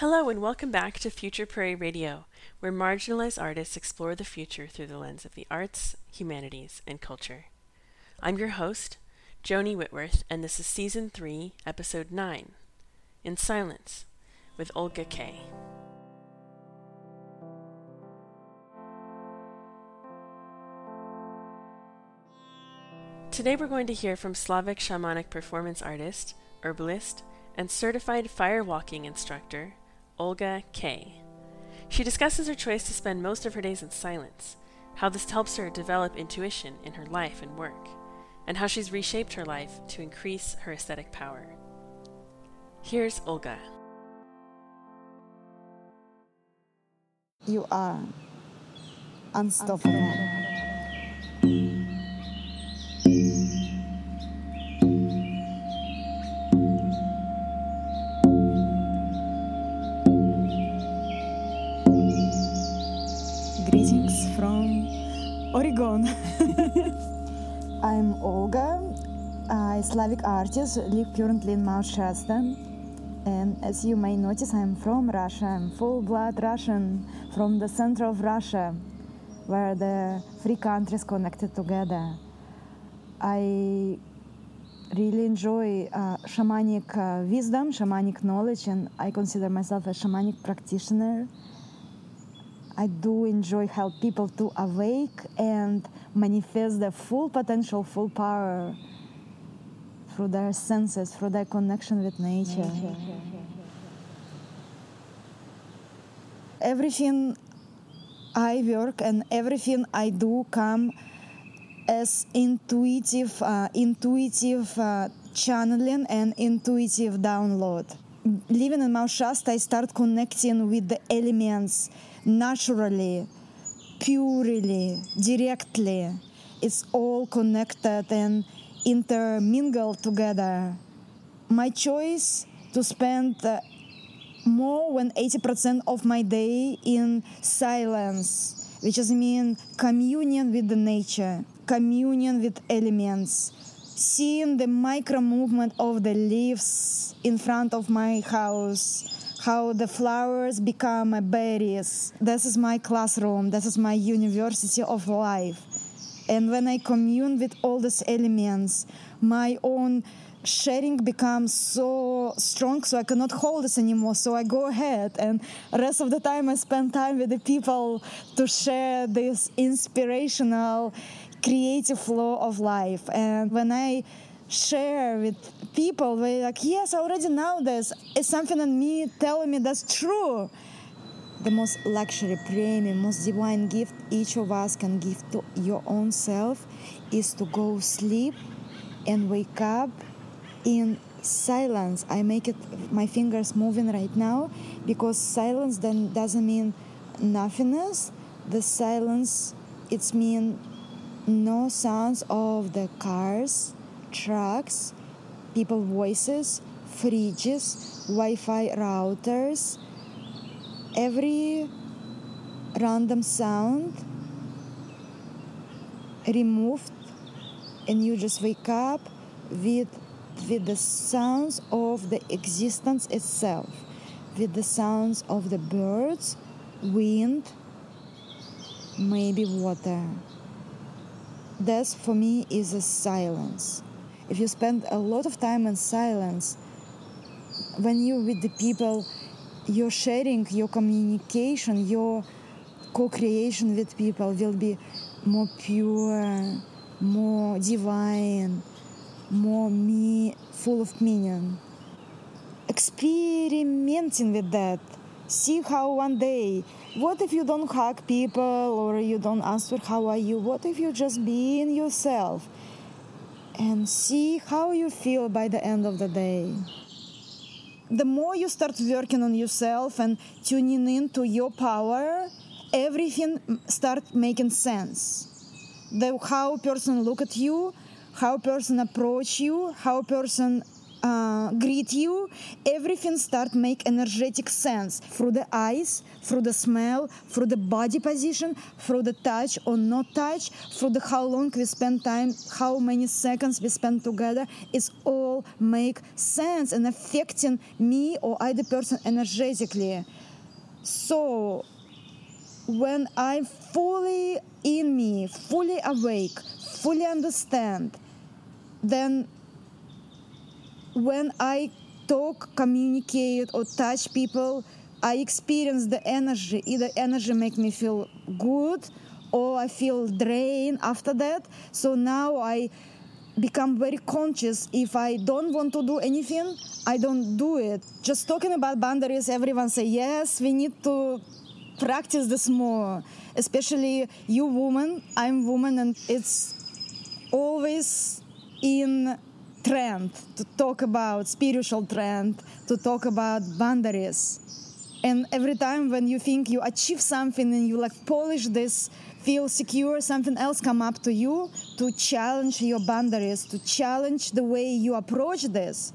Hello, and welcome back to Future Prairie Radio, where marginalized artists explore the future through the lens of the arts, humanities, and culture. I'm your host, Joni Whitworth, and this is Season 3, Episode 9 In Silence with Olga Kay. Today we're going to hear from Slavic shamanic performance artist, herbalist, and certified firewalking instructor, Olga K. She discusses her choice to spend most of her days in silence, how this helps her develop intuition in her life and work, and how she's reshaped her life to increase her aesthetic power. Here's Olga. You are unstoppable. Oregon. I'm Olga, a Slavic artist, live currently in Mount Shasta. And as you may notice, I'm from Russia. I'm full blood Russian from the center of Russia, where the three countries connected together. I really enjoy uh, shamanic uh, wisdom, shamanic knowledge, and I consider myself a shamanic practitioner. I do enjoy help people to awake and manifest their full potential, full power through their senses, through their connection with nature. Everything I work and everything I do come as intuitive, uh, intuitive uh, channeling and intuitive download. Living in Mount Shasta, I start connecting with the elements naturally, purely, directly. It's all connected and intermingled together. My choice to spend uh, more than 80% of my day in silence, which is mean communion with the nature, communion with elements, seeing the micro movement of the leaves in front of my house how the flowers become berries. This is my classroom, this is my university of life. And when I commune with all these elements, my own sharing becomes so strong so i cannot hold this anymore so i go ahead and rest of the time i spend time with the people to share this inspirational creative flow of life and when i share with people they like yes i already know this. It's something in me telling me that's true. The most luxury premium most divine gift each of us can give to your own self is to go sleep and wake up in silence. I make it my fingers moving right now because silence then doesn't mean nothingness. The silence it's mean no sounds of the cars trucks, people voices, fridges, Wi-Fi routers, every random sound removed and you just wake up with with the sounds of the existence itself with the sounds of the birds wind maybe water. This for me is a silence if you spend a lot of time in silence, when you're with the people, your sharing, your communication, your co creation with people will be more pure, more divine, more me, full of meaning. Experimenting with that. See how one day, what if you don't hug people or you don't answer how are you? What if you just being yourself? And see how you feel by the end of the day. The more you start working on yourself and tuning into your power, everything start making sense. The how person look at you, how person approach you, how person uh, greet you, everything start make energetic sense through the eyes, through the smell, through the body position, through the touch or not touch, through the how long we spend time, how many seconds we spend together. It's all make sense and affecting me or either person energetically. So when I'm fully in me, fully awake, fully understand, then when I talk, communicate, or touch people, I experience the energy. Either energy make me feel good or I feel drained after that. So now I become very conscious. If I don't want to do anything, I don't do it. Just talking about boundaries, everyone say yes, we need to practice this more. Especially you woman, I'm woman and it's always in trend to talk about spiritual trend, to talk about boundaries. And every time when you think you achieve something and you like polish this, feel secure, something else come up to you to challenge your boundaries, to challenge the way you approach this.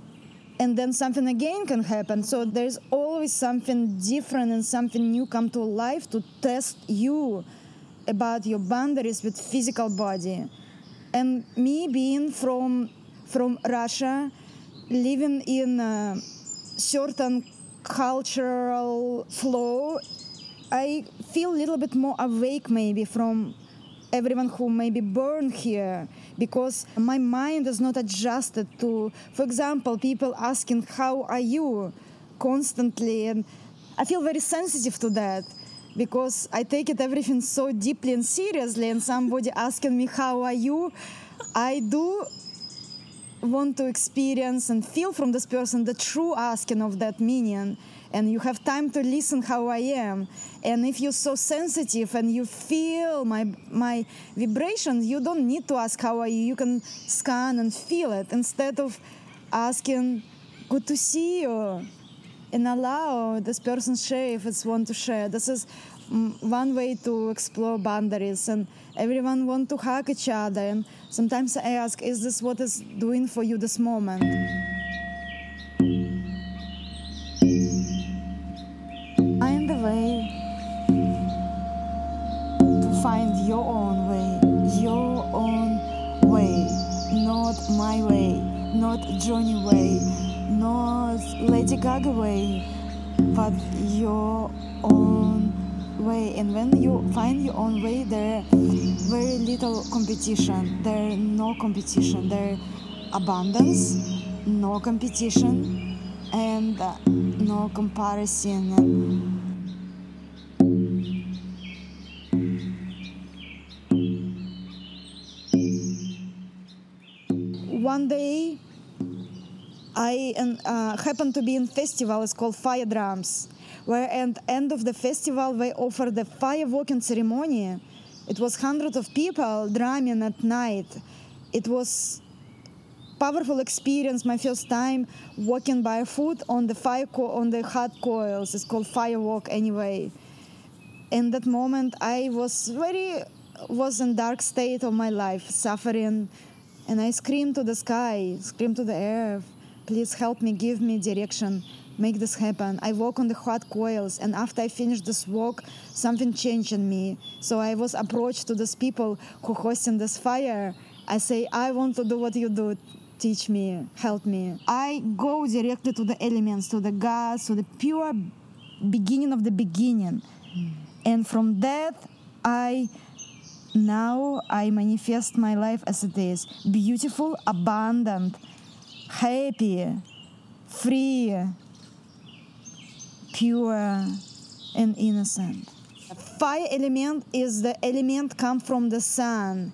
And then something again can happen. So there's always something different and something new come to life to test you about your boundaries with physical body. And me being from from Russia, living in a certain cultural flow, I feel a little bit more awake maybe from everyone who may be born here because my mind is not adjusted to for example people asking how are you? constantly. And i feel very sensitive to that because i take it everything so deeply and seriously and somebody asking me how are you? I do want to experience and feel from this person the true asking of that meaning and you have time to listen how i am. And if you're so sensitive and you feel my my vibrations you don't need to ask how are you. You can scan and feel it instead of asking good to see you and allow this person share if it's want to share. This is one way to explore boundaries and everyone want to hug each other. And sometimes i ask is this what is doing for you this moment? I'm the way to find your own way your own way not my way not Joni way not lady gaga way but your own way and when you find your own way there very little competition. There no competition. There abundance no competition and uh, no comparison. One day I uh, happened to be in festival. It's called Fire Drums, where at end of the festival they offer the fire walking ceremony. It was hundreds of people drumming at night. It was powerful experience. My first time walking barefoot on the fire co- on the hot coils. It's called fire walk anyway. In that moment, I was very was in dark state of my life, suffering, and I screamed to the sky, screamed to the air please help me, give me direction, make this happen. I walk on the hot coils, and after I finished this walk, something changed in me. So I was approached to these people who hosting this fire. I say, I want to do what you do. Teach me, help me. I go directly to the elements, to the gods, to the pure beginning of the beginning. Mm. And from that, I now I manifest my life as it is beautiful, abundant, happy, free, pure, and innocent. Fire element is the element come from the sun.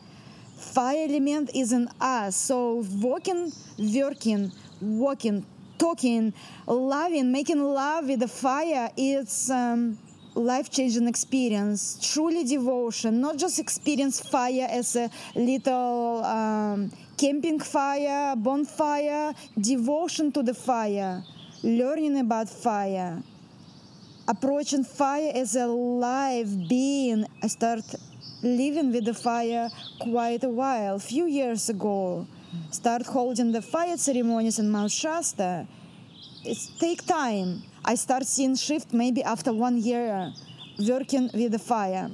Fire element is in us. So walking, working, walking, talking, loving, making love with the fire, it's um, life-changing experience. Truly devotion, not just experience fire as a little um, camping fire, bonfire, devotion to the fire, learning about fire, approaching fire as a live being. I start living with the fire quite a while, few years ago. start holding the fire ceremonies in Mount Shasta. It's take time. I start seeing shift maybe after one year working with the fire.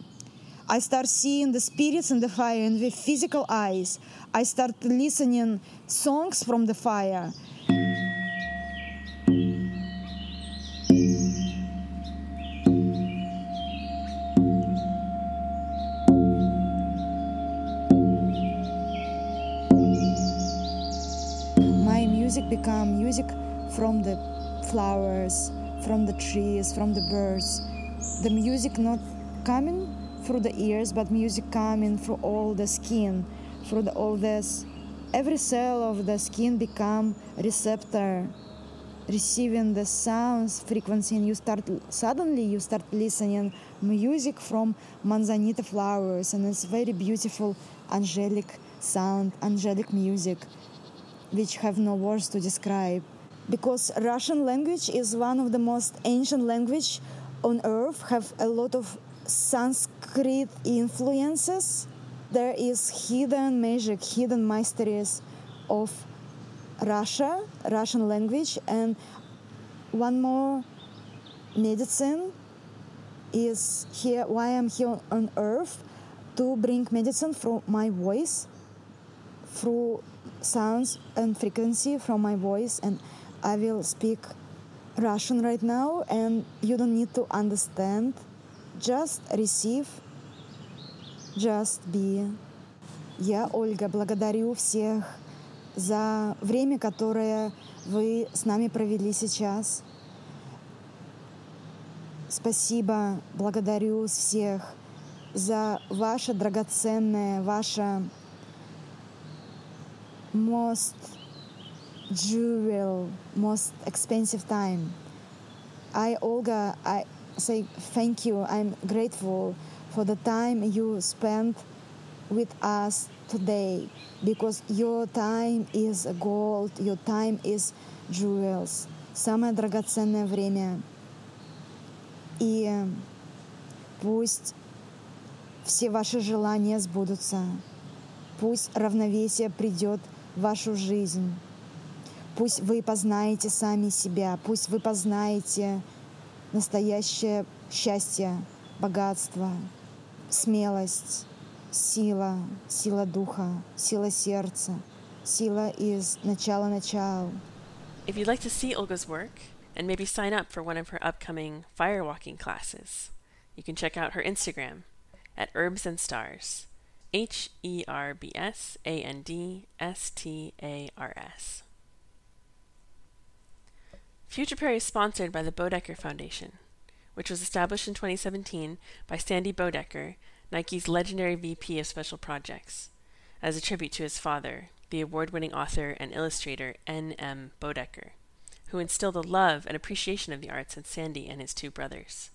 I start seeing the spirits in the fire and with physical eyes. I start listening songs from the fire. Music become music from the flowers, from the trees, from the birds. The music not coming through the ears, but music coming through all the skin, through the, all this. Every cell of the skin become receptor, receiving the sounds frequency, and you start suddenly you start listening music from manzanita flowers, and it's very beautiful, angelic sound, angelic music, which have no words to describe. Because Russian language is one of the most ancient language on earth, have a lot of Sanskrit influences. There is hidden magic, hidden mysteries of Russia, Russian language, and one more medicine is here. Why I'm here on earth to bring medicine through my voice, through sounds and frequency from my voice, and I will speak Russian right now, and you don't need to understand Just receive, just be. Я, Ольга, благодарю всех за время, которое вы с нами провели сейчас. Спасибо, благодарю всех за ваше драгоценное, ваше most jewel, most expensive time. I, Olga, I say thank you. I'm grateful for the time you spent with us today because your time is gold, your time is jewels. Самое драгоценное время. И пусть все ваши желания сбудутся. Пусть равновесие придет в вашу жизнь. Пусть вы познаете сами себя. Пусть вы познаете настоящее счастье, богатство, смелость, сила, сила духа, сила сердца, сила из начала начал. If you'd like to see Olga's work and maybe sign up for one of her upcoming firewalking classes, you can check out her Instagram at Herbs and Stars. H E R B S A N D S T A R S. Future Prairie is sponsored by the Bodecker Foundation, which was established in 2017 by Sandy Bodecker, Nike's legendary VP of Special Projects, as a tribute to his father, the award winning author and illustrator N.M. Bodecker, who instilled a love and appreciation of the arts in Sandy and his two brothers.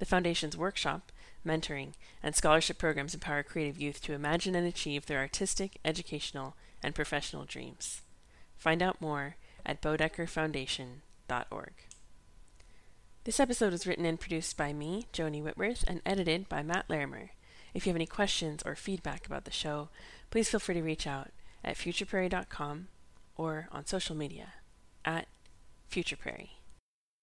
The Foundation's workshop, mentoring, and scholarship programs empower creative youth to imagine and achieve their artistic, educational, and professional dreams. Find out more at bodeckerfoundation.org. This episode was written and produced by me, Joni Whitworth, and edited by Matt Larimer. If you have any questions or feedback about the show, please feel free to reach out at futureprairie.com or on social media at futureprairie.